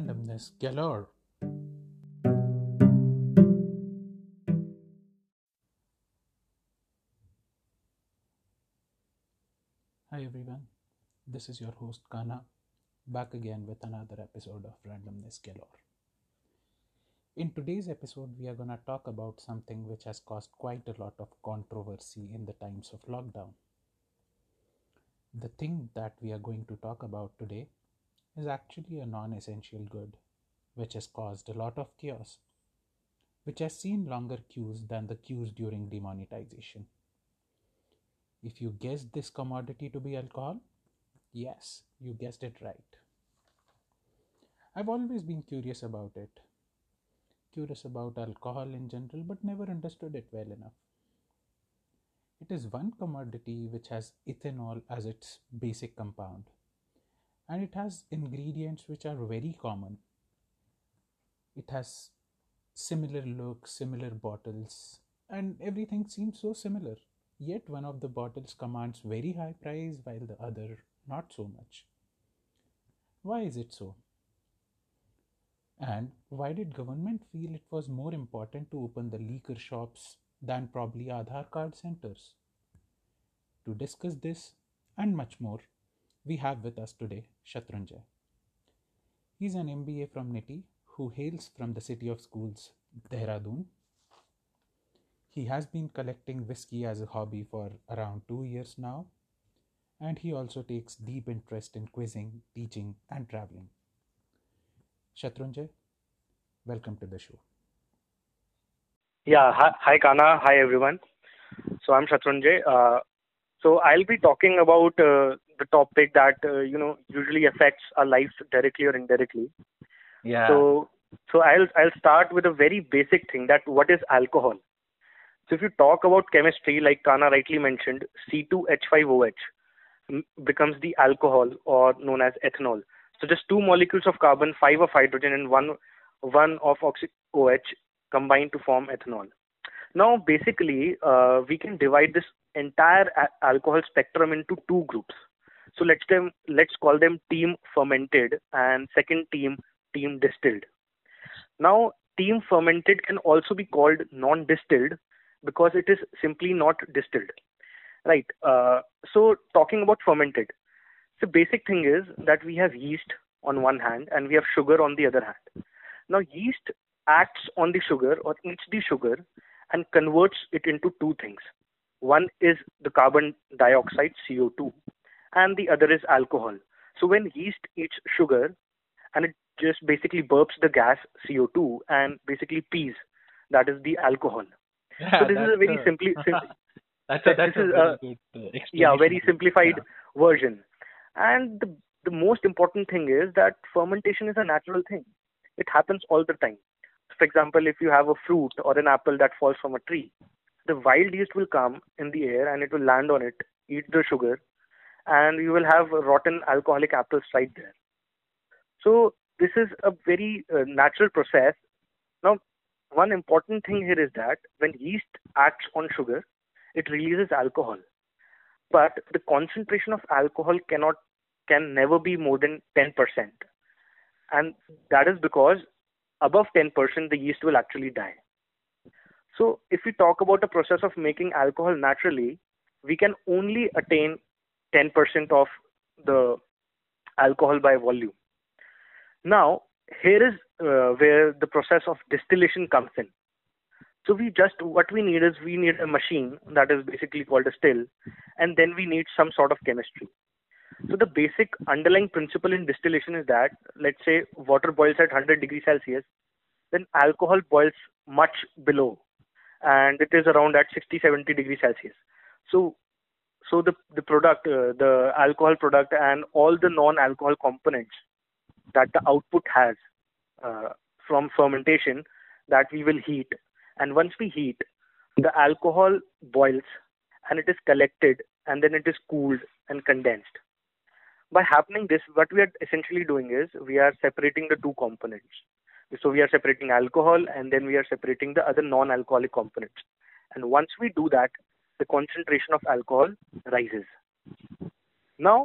randomness galore. Hi everyone, this is your host Kana, back again with another episode of Randomness Galore. In today's episode, we are going to talk about something which has caused quite a lot of controversy in the times of lockdown. The thing that we are going to talk about today is actually a non essential good, which has caused a lot of chaos, which has seen longer queues than the queues during demonetization. If you guessed this commodity to be alcohol, yes, you guessed it right. I've always been curious about it, curious about alcohol in general, but never understood it well enough. It is one commodity which has ethanol as its basic compound, and it has ingredients which are very common. It has similar looks, similar bottles, and everything seems so similar. Yet one of the bottles commands very high price while the other not so much. Why is it so? And why did government feel it was more important to open the liquor shops than probably Aadhaar card centers? To discuss this and much more, we have with us today Shatrunjay. He's an MBA from NITIE who hails from the city of schools, Dehradun. He has been collecting whiskey as a hobby for around two years now, and he also takes deep interest in quizzing, teaching, and traveling. Shatrunjay, welcome to the show. Yeah, hi, hi Kana, hi everyone. So I'm Shatrunjay. Uh, so I'll be talking about uh, the topic that uh, you know usually affects our lives directly or indirectly. Yeah. So so I'll I'll start with a very basic thing that what is alcohol. So if you talk about chemistry, like Kana rightly mentioned, C2H5OH becomes the alcohol or known as ethanol. So just two molecules of carbon, five of hydrogen, and one one of oxy- OH combine to form ethanol. Now, basically, uh, we can divide this entire a- alcohol spectrum into two groups. So let's them let's call them team fermented and second team team distilled. Now, team fermented can also be called non-distilled because it is simply not distilled. Right. Uh, so talking about fermented, the basic thing is that we have yeast on one hand and we have sugar on the other hand. Now, yeast acts on the sugar or eats the sugar and converts it into two things. One is the carbon dioxide, CO2, and the other is alcohol. So, when yeast eats sugar and it just basically burps the gas, CO2, and basically pees, that is the alcohol. Yeah, so, this is a very a, simply. sim- that's a, that's this is a- good uh, yeah very simplified Yeah. version and the, the most important thing is that fermentation is a natural thing it happens all the time for example if you have a fruit or an apple that falls from a tree the wild yeast will come in the air and it will land on it eat the sugar and you will have rotten alcoholic apples right there. So this is a very uh, natural process. Now one important thing here is that when yeast acts on sugar it releases alcohol. But the concentration of alcohol cannot can never be more than 10% and that is because above 10% the yeast will actually die. So if we talk about the process of making alcohol naturally we can only attain 10% of the alcohol by volume now here is uh, where the process of distillation comes in so we just what we need is we need a machine that is basically called a still, and then we need some sort of chemistry. So the basic underlying principle in distillation is that let's say water boils at 100 degrees Celsius, then alcohol boils much below, and it is around at 60 70 degrees Celsius. So so the the product, uh, the alcohol product, and all the non-alcohol components that the output has uh, from fermentation that we will heat. And once we heat the alcohol boils and it is collected and then it is cooled and condensed. By happening this what we are essentially doing is we are separating the two components. So we are separating alcohol and then we are separating the other non alcoholic components. And once we do that the concentration of alcohol rises now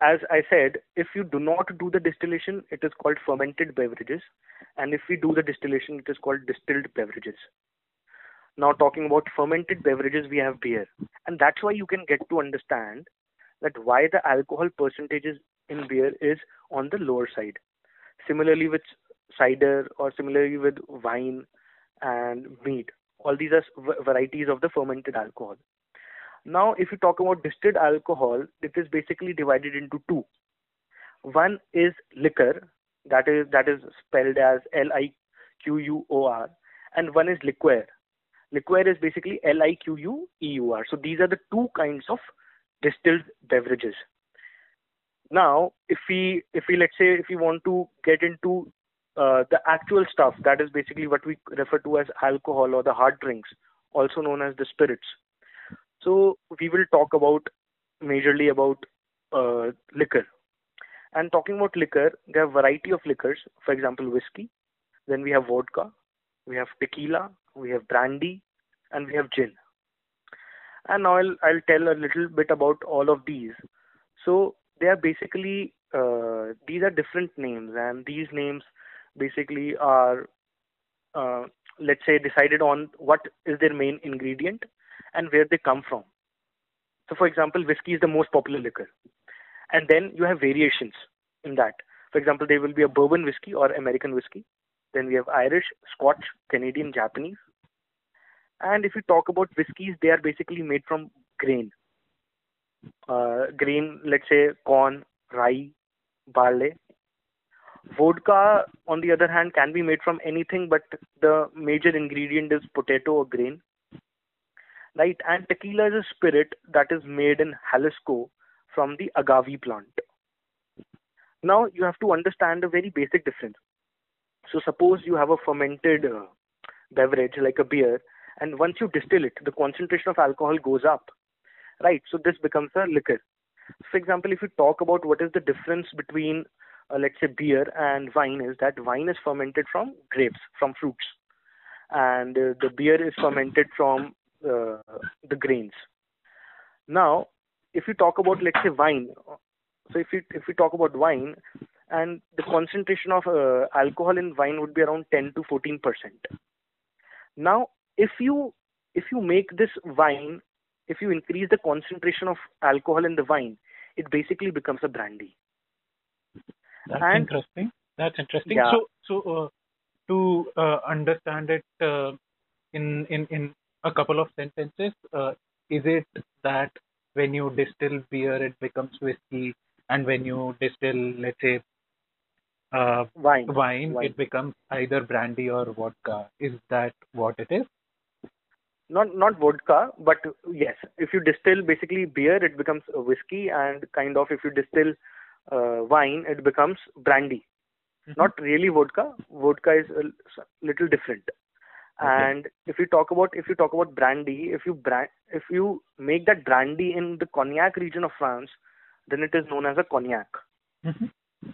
as I said, if you do not do the distillation, it is called fermented beverages, and if we do the distillation, it is called distilled beverages. Now, talking about fermented beverages, we have beer, and that's why you can get to understand that why the alcohol percentages in beer is on the lower side. Similarly, with cider or similarly with wine and mead, all these are varieties of the fermented alcohol. Now, if you talk about distilled alcohol, it is basically divided into two. One is liquor, that is that is spelled as L-I-Q-U-O-R, and one is liqueur. Liqueur is basically L-I-Q-U-E-U-R. So these are the two kinds of distilled beverages. Now, if we if we let's say if we want to get into the actual stuff, that is basically what we refer to as alcohol or the hard drinks, also known as the spirits. So we will talk about majorly about uh, liquor. And talking about liquor, there are variety of liquors. For example, whiskey. Then we have vodka. We have tequila. We have brandy, and we have gin. And now I'll I'll tell a little bit about all of these. So they are basically uh, these are different names, and these names basically are uh, let's say decided on what is their main ingredient and where they come from. So, for example, whiskey is the most popular liquor. And then you have variations in that. For example, there will be a bourbon whiskey or American whiskey. Then we have Irish, Scotch, Canadian, Japanese. And if you talk about whiskeys, they are basically made from grain. Uh, grain, let's say corn, rye, barley. Vodka, on the other hand, can be made from anything, but the major ingredient is potato or grain right? And tequila is a spirit that is made in Jalisco from the agave plant. Now you have to understand a very basic difference. So suppose you have a fermented uh, beverage like a beer, and once you distill it, the concentration of alcohol goes up, right? So this becomes a liquor. For example, if you talk about what is the difference between, uh, let's say, beer and wine, is that wine is fermented from grapes, from fruits, and uh, the beer is fermented from uh, the grains. Now, if you talk about let's say wine, so if you if we talk about wine, and the concentration of uh, alcohol in wine would be around 10 to 14 percent. Now, if you if you make this wine, if you increase the concentration of alcohol in the wine, it basically becomes a brandy. That's and, interesting. That's interesting. Yeah. So, so uh, to uh, understand it uh, in in in a couple of sentences. Uh, is it that when you distill beer, it becomes whiskey, and when you distill, let's say, uh, wine. wine, wine, it becomes either brandy or vodka? Is that what it is? Not not vodka, but yes. If you distill basically beer, it becomes a whiskey, and kind of if you distill uh, wine, it becomes brandy. Mm-hmm. Not really vodka. Vodka is a little different. And if you talk about if you talk about brandy, if you brand if you make that brandy in the cognac region of France, then it is known as a cognac. Mm-hmm.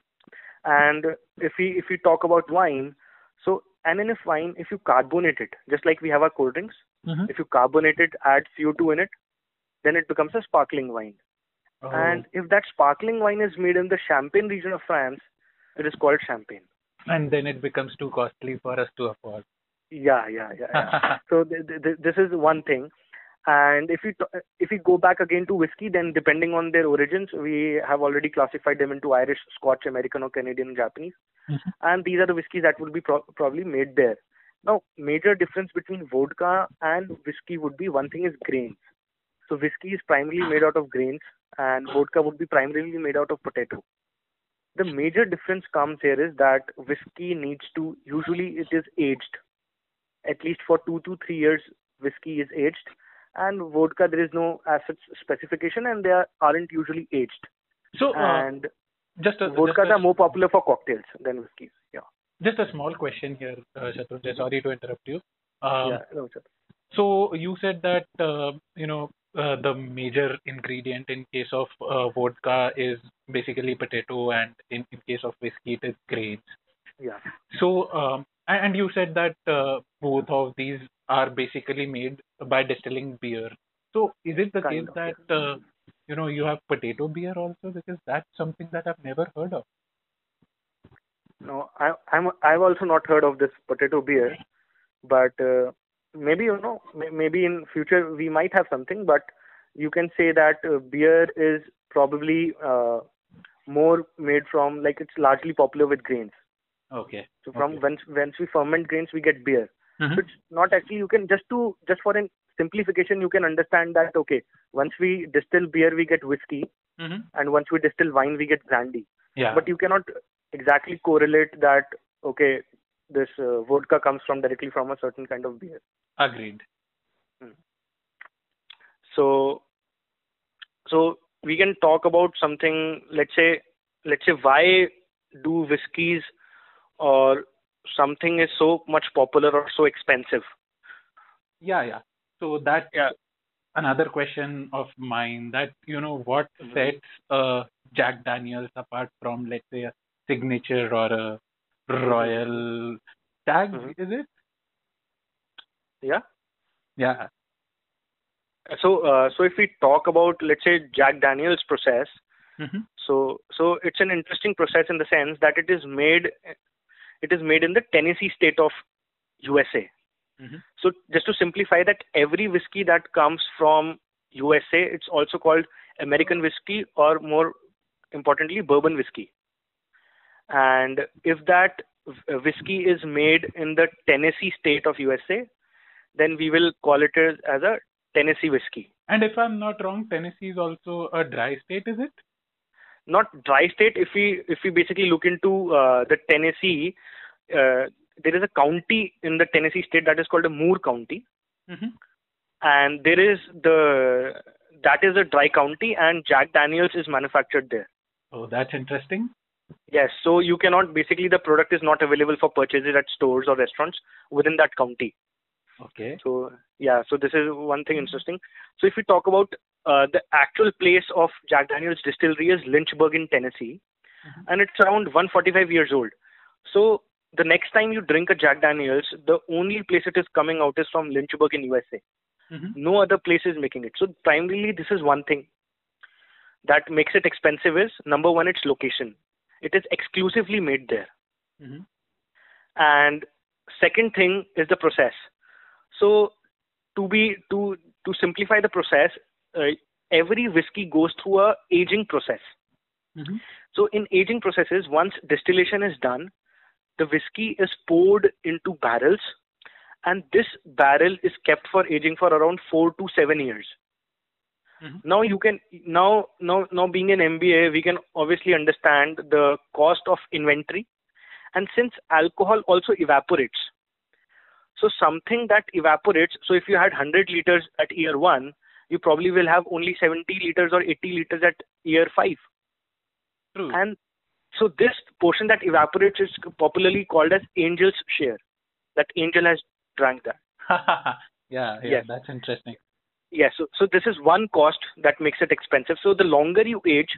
And if we if we talk about wine, so and if wine, if you carbonate it, just like we have our cold drinks, mm-hmm. if you carbonate it, add CO2 in it, then it becomes a sparkling wine. Oh. And if that sparkling wine is made in the Champagne region of France, it is called champagne. And then it becomes too costly for us to afford. Yeah, yeah, yeah. yeah. so th- th- this is one thing. And if we t- if we go back again to whiskey, then depending on their origins, we have already classified them into Irish, Scotch, American, or Canadian, Japanese. Mm-hmm. And these are the whiskeys that would be pro- probably made there. Now, major difference between vodka and whiskey would be one thing is grains. So whiskey is primarily made out of grains, and vodka would be primarily made out of potato. The major difference comes here is that whiskey needs to usually it is aged. At least for two to three years whiskey is aged. And vodka there is no as such specification and they are, aren't usually aged. So uh, and just a, vodkas just a, are more popular for cocktails than whiskeys yeah. Just a small question here uh, Shatrunjay, sorry to interrupt you. Um, yeah, no, so you said that uh, you know uh, the major ingredient in case of uh, vodka is basically potato and in, in case of whiskey it is grains. Yeah. So um, and you said that uh, both of these are basically made by distilling beer. So is it the kind case that uh, you know you have potato beer also? Because that's something that I've never heard of. No, I, I'm I've also not heard of this potato beer, but uh, maybe you know maybe in future we might have something. But you can say that uh, beer is probably uh, more made from like it's largely popular with grains. Okay. So from okay. once once we ferment grains, we get beer. Mhm. So it's not actually you can just to just for an simplification you can understand that okay once we distill beer we get whiskey Mhm. and once we distill wine we get brandy Yeah. but you cannot exactly correlate that okay this uh, vodka comes from directly from a certain kind of beer Agreed. so so we can talk about something let's say let's say why do whiskies or something is so much popular or so expensive Yeah, yeah. So that Yeah. another question of mine that you know what Mhm. sets uh, Jack Daniels apart from let's say a signature or a Royal Stag Mhm. is it? yeah Yeah. so uh, so if we talk about let's say jack daniels process hmm so so it's an interesting process in the sense that it is made it is made in the tennessee state of usa Mhm. so just to simplify that every whiskey that comes from usa it's also called american whiskey or more importantly bourbon whiskey and if that whiskey is made in the tennessee state of usa then we will call it as, a tennessee whiskey. And if I'm not wrong, Tennessee is also a dry state, is it? not dry state. If we if we basically look into uh, the tennessee uh, there is a county in the tennessee state that is called a moore county. Hmm and there is the that is a dry county and jack daniels is manufactured there. Oh, that's interesting. Yes so you cannot basically the product is not available for purchases at stores or restaurants within that county Okay. So yeah, so this is one thing interesting. So if we talk about uh, the actual place of Jack Daniel's distillery is Lynchburg in Tennessee, Mhm. and it's around 145 years old. So the next time you drink a Jack Daniel's, the only place it is coming out is from Lynchburg in USA. hmm No other place is making it. So primarily this is one thing that makes it expensive is number one, its location. It is exclusively made there. hmm and second thing is the process. So to be to to simplify the process uh, every whiskey goes through a aging process. Hmm so in aging processes once distillation is done the whiskey is poured into barrels and this barrel is kept for aging for around 4 to 7 years Mhm. now you can now now now being an mba we can obviously understand the cost of inventory and since alcohol also evaporates so something that evaporates so if you had 100 liters at year 1 you probably will have only 70 liters or 80 liters at year 5 True. and so this portion that evaporates is popularly called as angel's share that angel has drank that yeah, yeah, Yes. that's interesting. Yes. So, so this is one cost that makes it expensive. So the longer you age,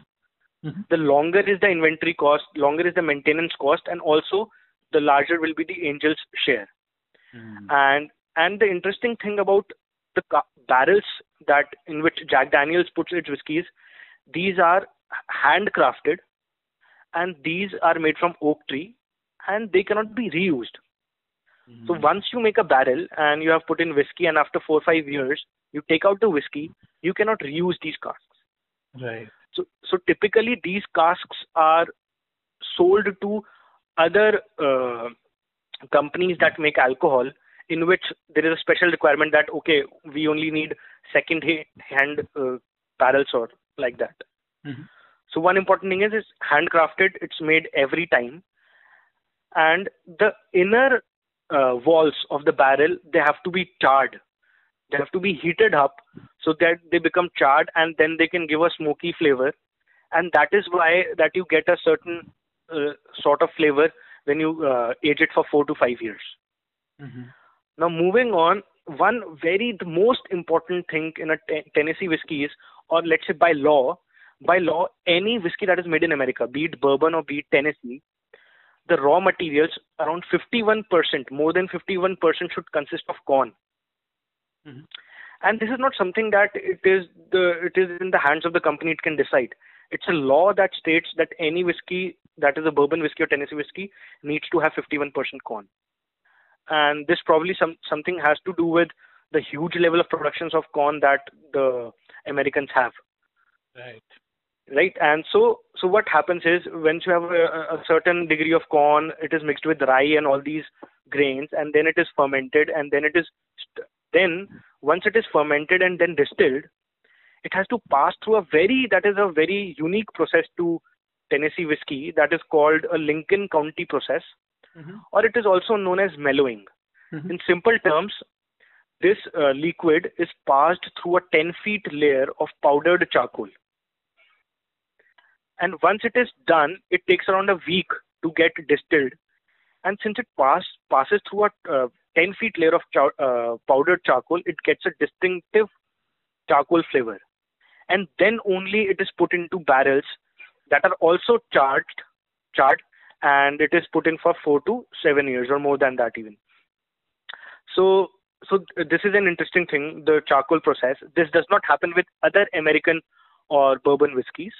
Mhm. the longer is the inventory cost, longer is the maintenance cost, and also the larger will be the angel's share. Mm. And and the interesting thing about the ca- barrels that in which Jack Daniels puts its whiskies, these are handcrafted, and these are made from oak tree, and they cannot be reused. So Mm. once you make a barrel and you have put in whiskey, and after four or five years you take out the whiskey, you cannot reuse these casks. Right. So so typically these casks are sold to other uh, companies that make alcohol, in which there is a special requirement that okay we only need second hand uh, barrels or like that. Mhm. So one important thing is it's handcrafted. It's made every time, and the inner uh, walls of the barrel they have to be charred. They have to be heated up so that they become charred, and then they can give a smoky flavor. And that is why that you get a certain uh, sort of flavor when you uh, age it for four to five years. hmm Now, moving on, one very the most important thing in a Tennessee whiskey is, or let's say by law, by law, any whiskey that is made in America, be it bourbon or be it Tennessee, the raw materials around 51%, more than 51% should consist of corn. Mhm. and this is not something that it is the it is in the hands of the company it can decide. It's a law that states that any whiskey that is a bourbon whiskey or tennessee whiskey needs to have 51% corn. And this probably some something has to do with the huge level of productions of corn that the americans have. Right. Right? And so so what happens is once you have a, a certain degree of corn it is mixed with rye and all these grains and then it is fermented and then it is then once it is fermented and then distilled it has to pass through a very that is a very unique process to tennessee whiskey that is called a lincoln county process mm-hmm. or it is also known as mellowing Mm-hmm. in simple terms this uh, liquid is passed through a 10 feet layer of powdered charcoal and once it is done it takes around a week to get distilled and since it pass, passes through a uh, 10 feet layer of char- uh, powdered charcoal it gets a distinctive charcoal flavor. And then only it is put into barrels that are also charged charred and it is put in for 4 to 7 years or more than that even. So so this is an interesting thing the charcoal process. This does not happen with other american or bourbon whiskies.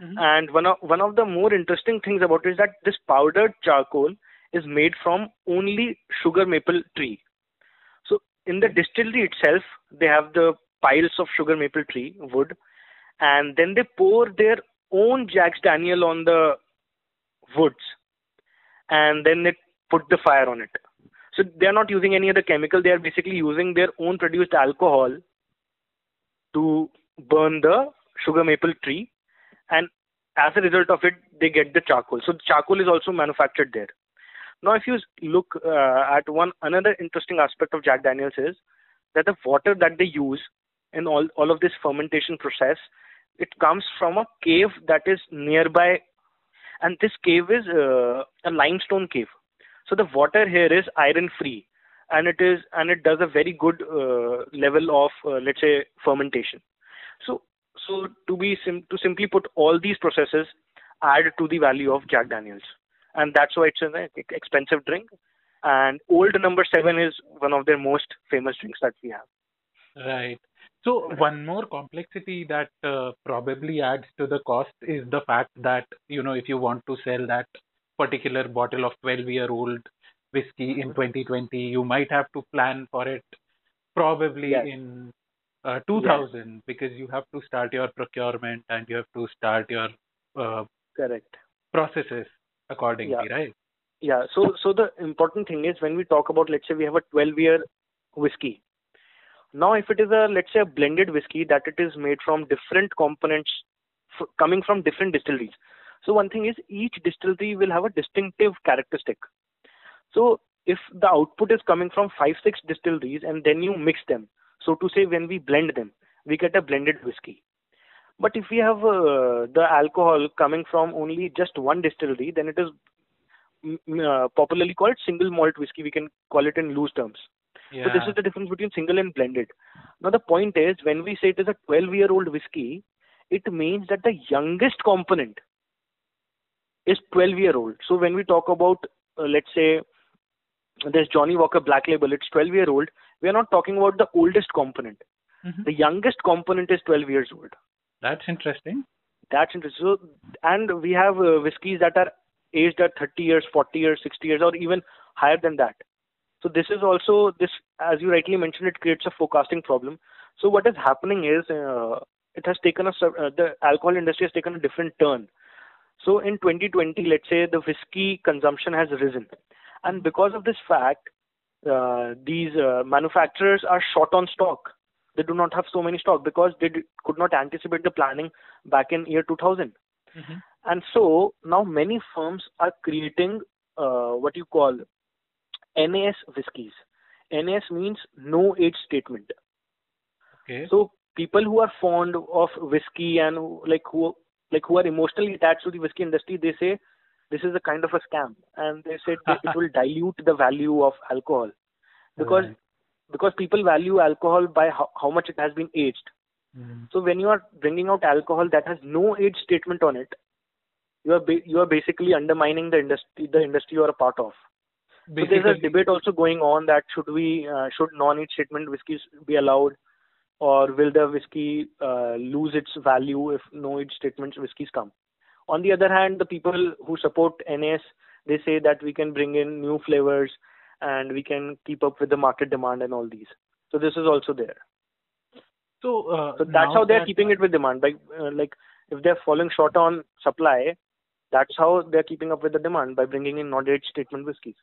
Mhm. and one of one of the more interesting things about it is that this powdered charcoal is made from only sugar maple tree. So in the distillery itself they have the piles of sugar maple tree wood and then they pour their own jack daniel on the woods and then they put the fire on it. So they are not using any other chemical. They are basically using their own produced alcohol to burn the sugar maple tree and as a result of it they get the charcoal. So the charcoal is also manufactured there now if you look uh, at one another interesting aspect of jack daniels is that the water that they use in all, all of this fermentation process it comes from a cave that is nearby. And this cave is uh, a limestone cave. So the water here is iron free and it is and it does a very good uh, level of uh, let's say fermentation. So so to be sim- to simply put all these processes add to the value of jack daniels and that's why it's an expensive drink. And old number 7 is one of their most famous drinks that we have. Right. So one more complexity that uh, probably adds to the cost is the fact that, you know, if you want to sell that particular bottle of 12-year-old whiskey in 2020, you might have to plan for it probably Yes. in uh, 2000 because you have to start your procurement and you have to start your uh, correct. processes accordingly, right? yeah so so the important thing is when we talk about let's say we have a 12 year whiskey. Now if it is a let's say a blended whiskey that it is made from different components f- coming from different distilleries. So one thing is each distillery will have a distinctive characteristic. So if the output is coming from five six distilleries and then you mix them. So to say when we blend them we get a blended whiskey but if we have uh, the alcohol coming from only just one distillery then it is mm, mm, uh, popularly called single malt whiskey we can call it in loose terms Yeah. so this is the difference between single and blended. Now the point is when we say it is a 12 year old whiskey, it means that the youngest component is 12 year old. So when we talk about uh, let's say there's Johnnie Walker Black Label, it's 12 year old. We are not talking about the oldest component. Mhm. The youngest component is 12 years old. That's interesting. That's interesting. So, and we have uh, that are aged at 30 years, 40 years, 60 years, or even higher than that. So this is also this, as you rightly mentioned, it creates a forecasting problem. So what is happening is uh, it has taken a uh, the alcohol industry has taken a different turn. So in 2020, let's say the whiskey consumption has risen, and because of this fact, uh, these uh, manufacturers are short on stock. They do not have so many stock because they d- could not anticipate the planning back in year 2000. Mhm. And so now many firms are creating uh, what you call NAS whiskies. NAS means no age statement. Okay. So people who are fond of whiskey and who, like who like who are emotionally attached to the whiskey industry, they say this is a kind of a scam, and they said it will dilute the value of alcohol because Right. Because people value alcohol by how, how much it has been aged. Mhm. So when you are bringing out alcohol that has no age statement on it, you are ba- you are basically undermining the industry the industry you are a part of. So there's a debate also going on that should we uh, should non-age statement whiskies be allowed? or will the whiskey uh, lose its value if no age statement whiskies come? On the other hand, the people who support NAS, they say that we can bring in new flavors and we can keep up with the market demand and all these. So this is also there. So, uh, so that's how they're that, keeping it with demand. By uh, like if they're falling short on supply, that's how they're keeping up with the demand by bringing in non-age statement whiskies.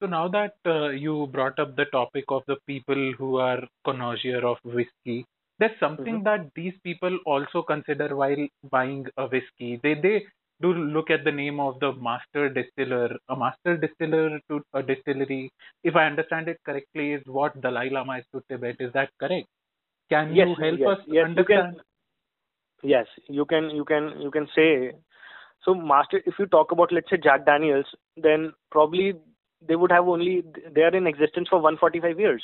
So now that uh, you brought up the topic of the people who are connoisseur of whiskey, there's something mm-hmm. that these people also consider while buying a whiskey. They they do look at the name of the master distiller. A master distiller to a distillery, if I understand it correctly, is what Dalai Lama is to Tibet. Is that correct? Can yes, you help yes, us yes, understand? You can, yes, you can. You can. You can say. So, master. If you talk about, let's say, Jack Daniels, then probably they would have only they are in existence for 145 years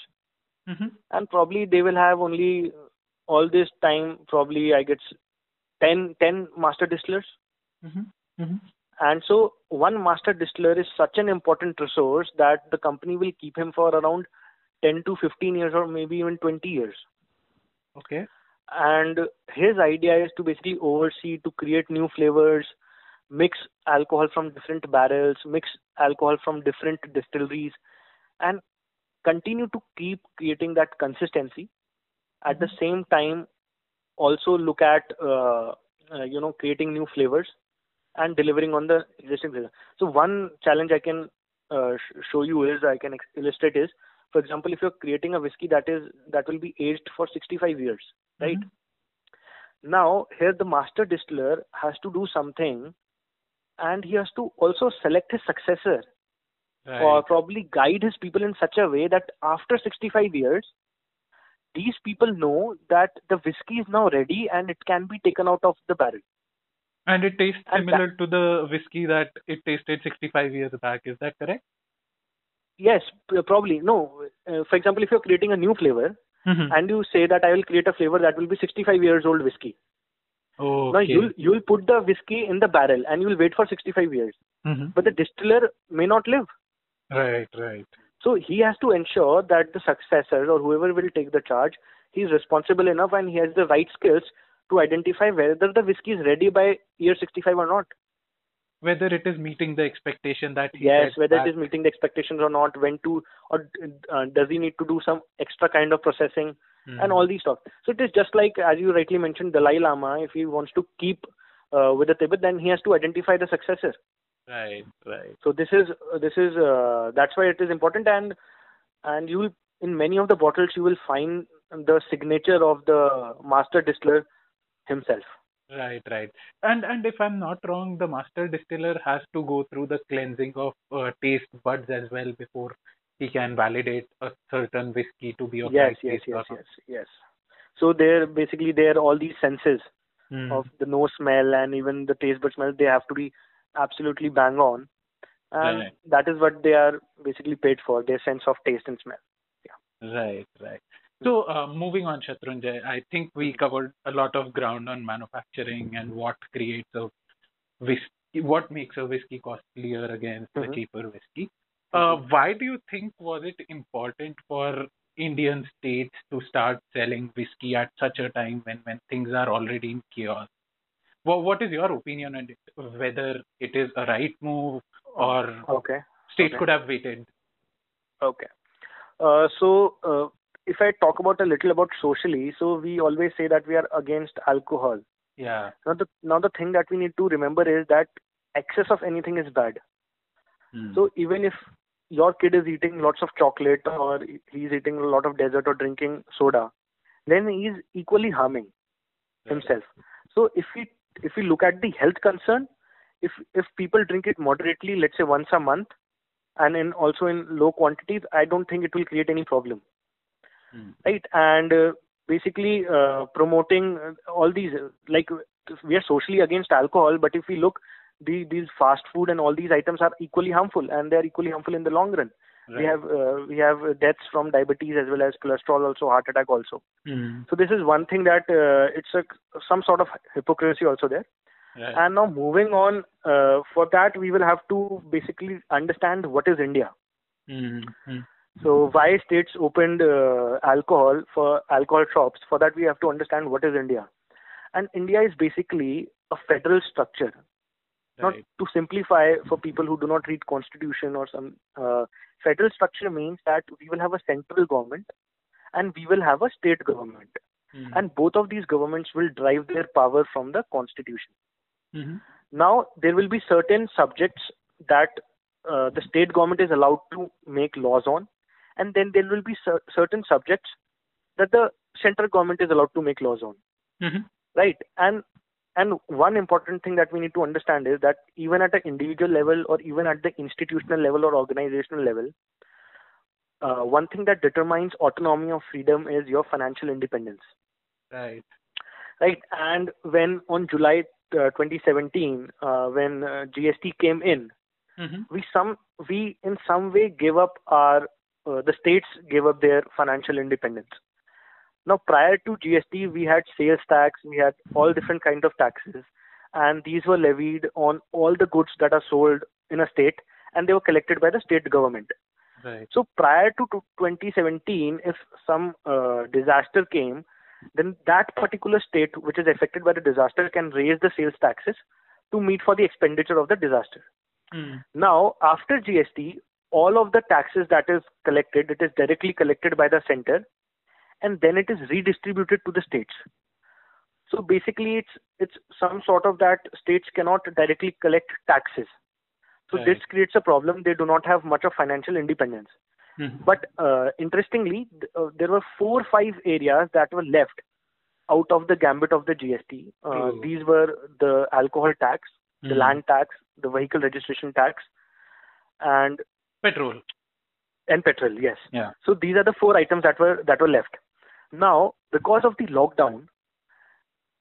mm-hmm. and probably they will have only all this time probably i guess 10 10 master distillers mm-hmm. Mm-hmm. and so one master distiller is such an important resource that the company will keep him for around 10 to 15 years or maybe even 20 years okay and his idea is to basically oversee to create new flavors mix alcohol from different barrels, mix alcohol from different distilleries, and continue to keep creating that consistency. At the mm-hmm. same time, also look at uh, uh, you know creating new flavors and delivering on the existing flavor. So one challenge I can uh, sh- show you is I can ex- illustrate is, for example, if you're creating a whiskey that is that will be aged for 65 years, right? Mm-hmm. Now here the master distiller has to do something and he has to also select his successor right. or probably guide his people in such a way that after 65 years these people know that the whiskey is now ready and it can be taken out of the barrel and it tastes and similar that, to the whiskey that it tasted 65 years back is that correct yes probably no uh, for example if you're creating a new flavor mm-hmm. and you say that i will create a flavor that will be 65 years old whiskey Okay. Now you'll you'll put the whiskey in the barrel and you'll wait for 65 years. Mm-hmm. But the distiller may not live. Right, right. So he has to ensure that the successor or whoever will take the charge, he's responsible enough and he has the right skills to identify whether the whiskey is ready by year 65 or not. Whether it is meeting the expectation that he yes, whether it is meeting the expectations or not, when to or uh, does he need to do some extra kind of processing mm. and all these stuff. So it is just like as you rightly mentioned, Dalai Lama. If he wants to keep uh, with the Tibet, then he has to identify the successor. Right, right. So this is this is uh, that's why it is important, and and you will in many of the bottles you will find the signature of the master distiller himself. Right, right. And and if I'm not wrong, the master distiller has to go through the cleansing of uh, taste buds as well before he can validate a certain whiskey to be of yes, yes, yes, yes, yes. So they're basically they're all these senses mm. of the nose smell and even the taste bud smell. They have to be absolutely bang on, and right. that is what they are basically paid for. Their sense of taste and smell. Yeah. Right, right. So uh, moving on, Shatrunjay, I think we covered a lot of ground on manufacturing and what creates a whiskey, what makes a whiskey costlier against mm-hmm. the cheaper whiskey. Uh, why do you think was it important for Indian states to start selling whiskey at such a time when, when things are already in chaos? Well, what is your opinion on it? Whether it is a right move or okay. states okay. could have waited? Okay. Uh, so, uh, if I talk about a little about socially, so we always say that we are against alcohol. Yeah. Now the now the thing that we need to remember is that excess of anything is bad. Hmm. So even if your kid is eating lots of chocolate or he's eating a lot of dessert or drinking soda, then he's equally harming himself. So if we if we look at the health concern, if if people drink it moderately, let's say once a month, and in also in low quantities, I don't think it will create any problem, mm. Right? And uh, basically uh, promoting all these like we are socially against alcohol, but if we look the, these fast food and all these items are equally harmful and they are equally harmful in the long run. Right. We have uh, we have deaths from diabetes as well as cholesterol, also heart attack, also. Mm. So this is one thing that uh, it's a some sort of hypocrisy also there. Right. And now moving on, uh, for that we will have to basically understand what is India. Mm-hmm. So why states opened uh, alcohol for alcohol shops? For that, we have to understand what is India, and India is basically a federal structure. Not to simplify for people who do not read constitution or some uh, federal structure means that we will have a central government and we will have a state government, Mhm. and both of these governments will drive their power from the constitution. Mhm. Now, there will be certain subjects that uh, the state government is allowed to make laws on, and then there will be cer- certain subjects that the central government is allowed to make laws on, Mhm. right? And and one important thing that we need to understand is that even at an individual level or even at the institutional level or organizational level, uh, one thing that determines autonomy or freedom is your financial independence Right. right? And when on July uh, 2017, uh, when uh, GST came in, Mhm. we some we in some way gave up our uh, the states gave up their financial independence. Now, prior to GST, we had sales tax, we had all different kind of taxes, and these were levied on all the goods that are sold in a state, and they were collected by the state government. Right. So prior to to 2017, if some uh, disaster came, then that particular state which is affected by the disaster can raise the sales taxes to meet for the expenditure of the disaster. Mm. Now, after GST, all of the taxes that is collected, it is directly collected by the center, and then it is redistributed to the states. So basically, it's it's some sort of that states cannot directly collect taxes. So Right. this creates a problem. They do not have much of financial independence. Mhm. But uh, interestingly, th- uh, there were four or five areas that were left out of the gambit of the GST. Uh, True. these were the alcohol tax, the Mhm. land tax, the vehicle registration tax, and Petrol. and petrol. Yes. Yeah. So these are the four items that were that were left. Now, because of the lockdown,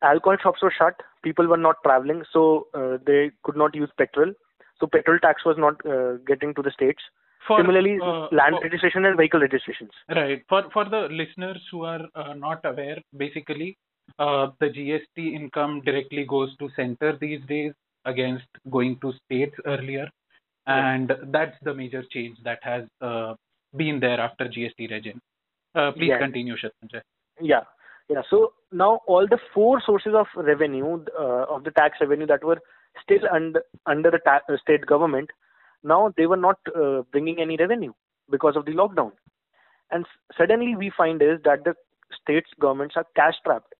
alcohol shops were shut. People were not traveling, so uh, they could not use petrol. So petrol tax was not uh, getting to the states. For, Similarly, uh, land for- registration and vehicle registrations. Right. For for the listeners who are uh, not aware, basically, uh, the GST income directly goes to center these days against going to states earlier, and that's the major change that has uh, been there after GST regime. Uh, please Yeah. continue, Shatrunjay. Yeah. Yeah. So now all the four sources of revenue, uh, of the tax revenue that were still under under the ta- state government, now they were not uh, bringing any revenue because of the lockdown. And s- suddenly we find is that the states governments are cash trapped.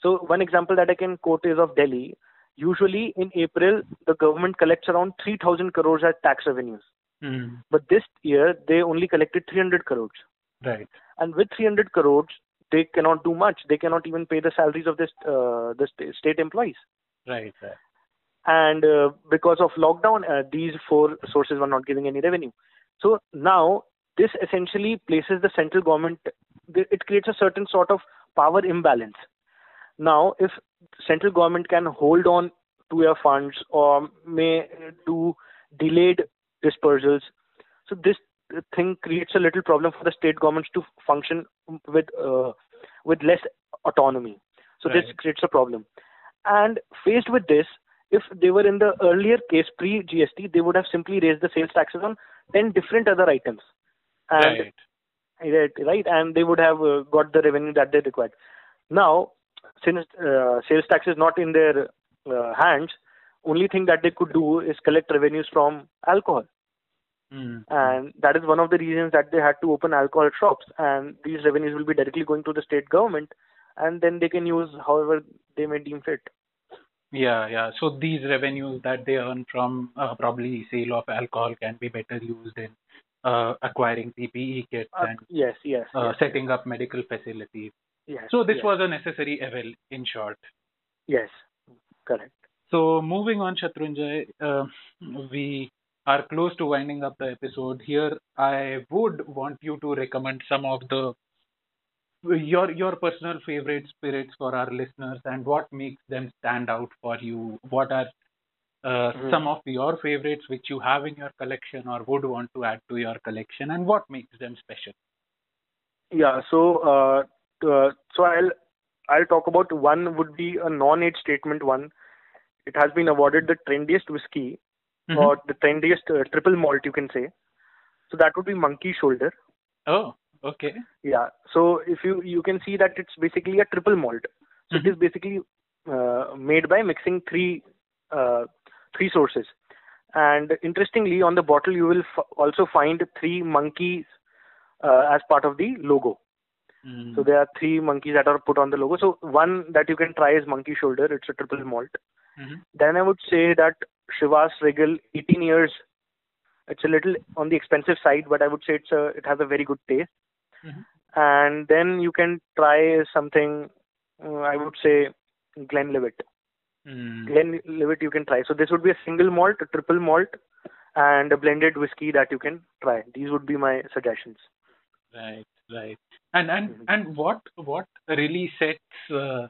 So one example that I can quote is of Delhi. Usually in April, the government collects around 3,000 crores as tax revenues. Mm, But this year, they only collected 300 crores. right. And with 300 crores, they cannot do much. They cannot even pay the salaries of this uh, the state employees. Right. Right. And uh, because of lockdown, uh, these four sources were not giving any revenue. So now this essentially places the central government. It creates a certain sort of power imbalance. Now, if central government can hold on to your funds or may do delayed dispersals, so this thing creates a little problem for the state governments to function with uh, with less autonomy. So this creates a problem. And faced with this, if they were in the earlier case pre GST, they would have simply raised the sales taxes on ten different other items, and right. right, right, and they would have uh, got the revenue that they required. Now, since uh, sales tax is not in their uh, hands, only thing that they could do is collect revenues from alcohol Mm, and that is one of the reasons that they had to open alcohol shops and these revenues will be directly going to the state government and then they can use however they may deem fit Yeah, yeah. So these revenues that they earn from uh, probably sale of alcohol can be better used in uh, acquiring PPE kits Uh, and yes yes uh, yes, setting up medical facilities. Yes So this yes, was a necessary evil, in short. yes correct So moving on, Shatrunjay, uh, we are close to winding up the episode. Here, I would want you to recommend some of the your your personal favorite spirits for our listeners and what makes them stand out for you. What are uh, Mhm. some of your favorites which you have in your collection or would want to add to your collection, and what makes them special? yeah so uh, so i'll i'll talk about one would be a non-age statement one it has been awarded the trendiest whiskey Mhm. or the trendiest uh, triple malt you can say so that would be monkey shoulder Oh, okay. Yeah. So if you you can see that it's basically a triple malt. So Mhm. it is basically uh, made by mixing three uh, three sources. And interestingly, on the bottle you will f- also find three monkeys uh, as part of the logo. Mm. So there are three monkeys that are put on the logo. So one that you can try is Monkey Shoulder. It's a triple malt. Mhm. Then I would say that Chivas Regal, 18 years. It's a little on the expensive side, but I would say it's a it has a very good taste. Mhm. And then you can try something. Uh, I would say Glenlivet. Mm. Glenlivet you can try. So this would be a single malt, a triple malt, and a blended whiskey that you can try. These would be my suggestions. Right, right. And and Mhm. and what what really sets uh,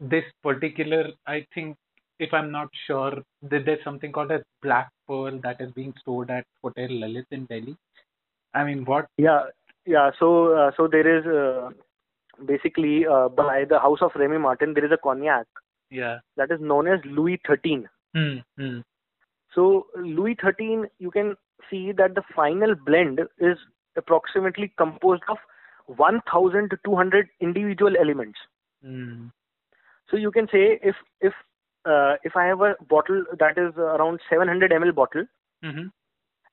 this particular? I think, if I'm not sure, that there's something called a black pearl that is being stored at Hotel Lalit in Delhi. I mean, what? Yeah, yeah. So, uh, so there is uh, basically uh, by the house of Remy Martin, there is a cognac Yeah. that is known as Louis XIII. Hmm. Hmm. So, Louis XIII, you can see that the final blend is approximately composed of 1,200 individual elements. Hmm. So, you can say if if uh, if I have a bottle that is around 700 ml bottle, Mhm.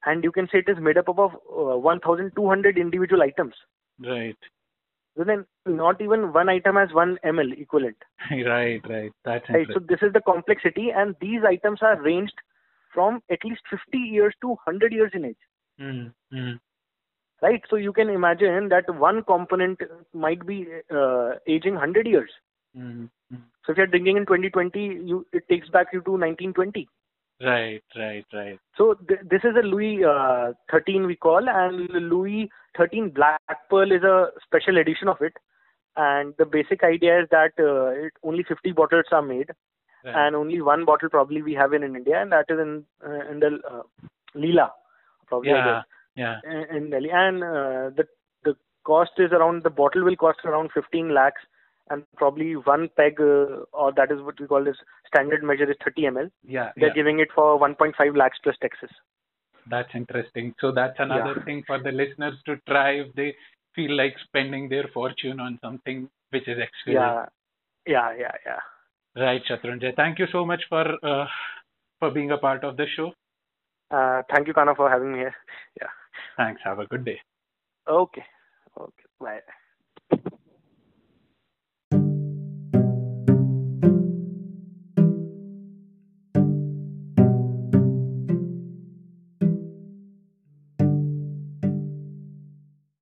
and you can say it is made up of uh, 1,200 individual items. Right. So then not even one item has one ml equivalent. right. Right. That's Right. So this is the complexity, and these items are ranged from at least 50 years to 100 years in age. Hmm. Right. So you can imagine that one component might be uh, aging 100 years. Hmm. Hmm. So if you're drinking in 2020, you it takes back you to 1920. Right. Right. Right. So th- this is a Louis uh, 13 we call, and Louis 13 Black Pearl is a special edition of it. And the basic idea is that uh, it, only 50 bottles are made, Right. and only one bottle probably we have in, in India, and that is in uh, in the uh, Leela, probably yeah. Yeah. in, in Delhi. And uh, the the cost is around the bottle will cost around 15 lakhs, and probably one peg, uh, or that is what we call this standard measure is 30 ml. Yeah. They're yeah. giving it for 1.5 lakhs plus taxes. That's interesting. So that's another Yeah. thing for the listeners to try if they feel like spending their fortune on something which is exclusive. Yeah, yeah, yeah, yeah. Right, Shatrunjay. Thank you so much for uh, for being a part of the show. Uh, thank you, Kana, for having me here. Yeah. Thanks. Have a good day. Okay. Okay. Bye.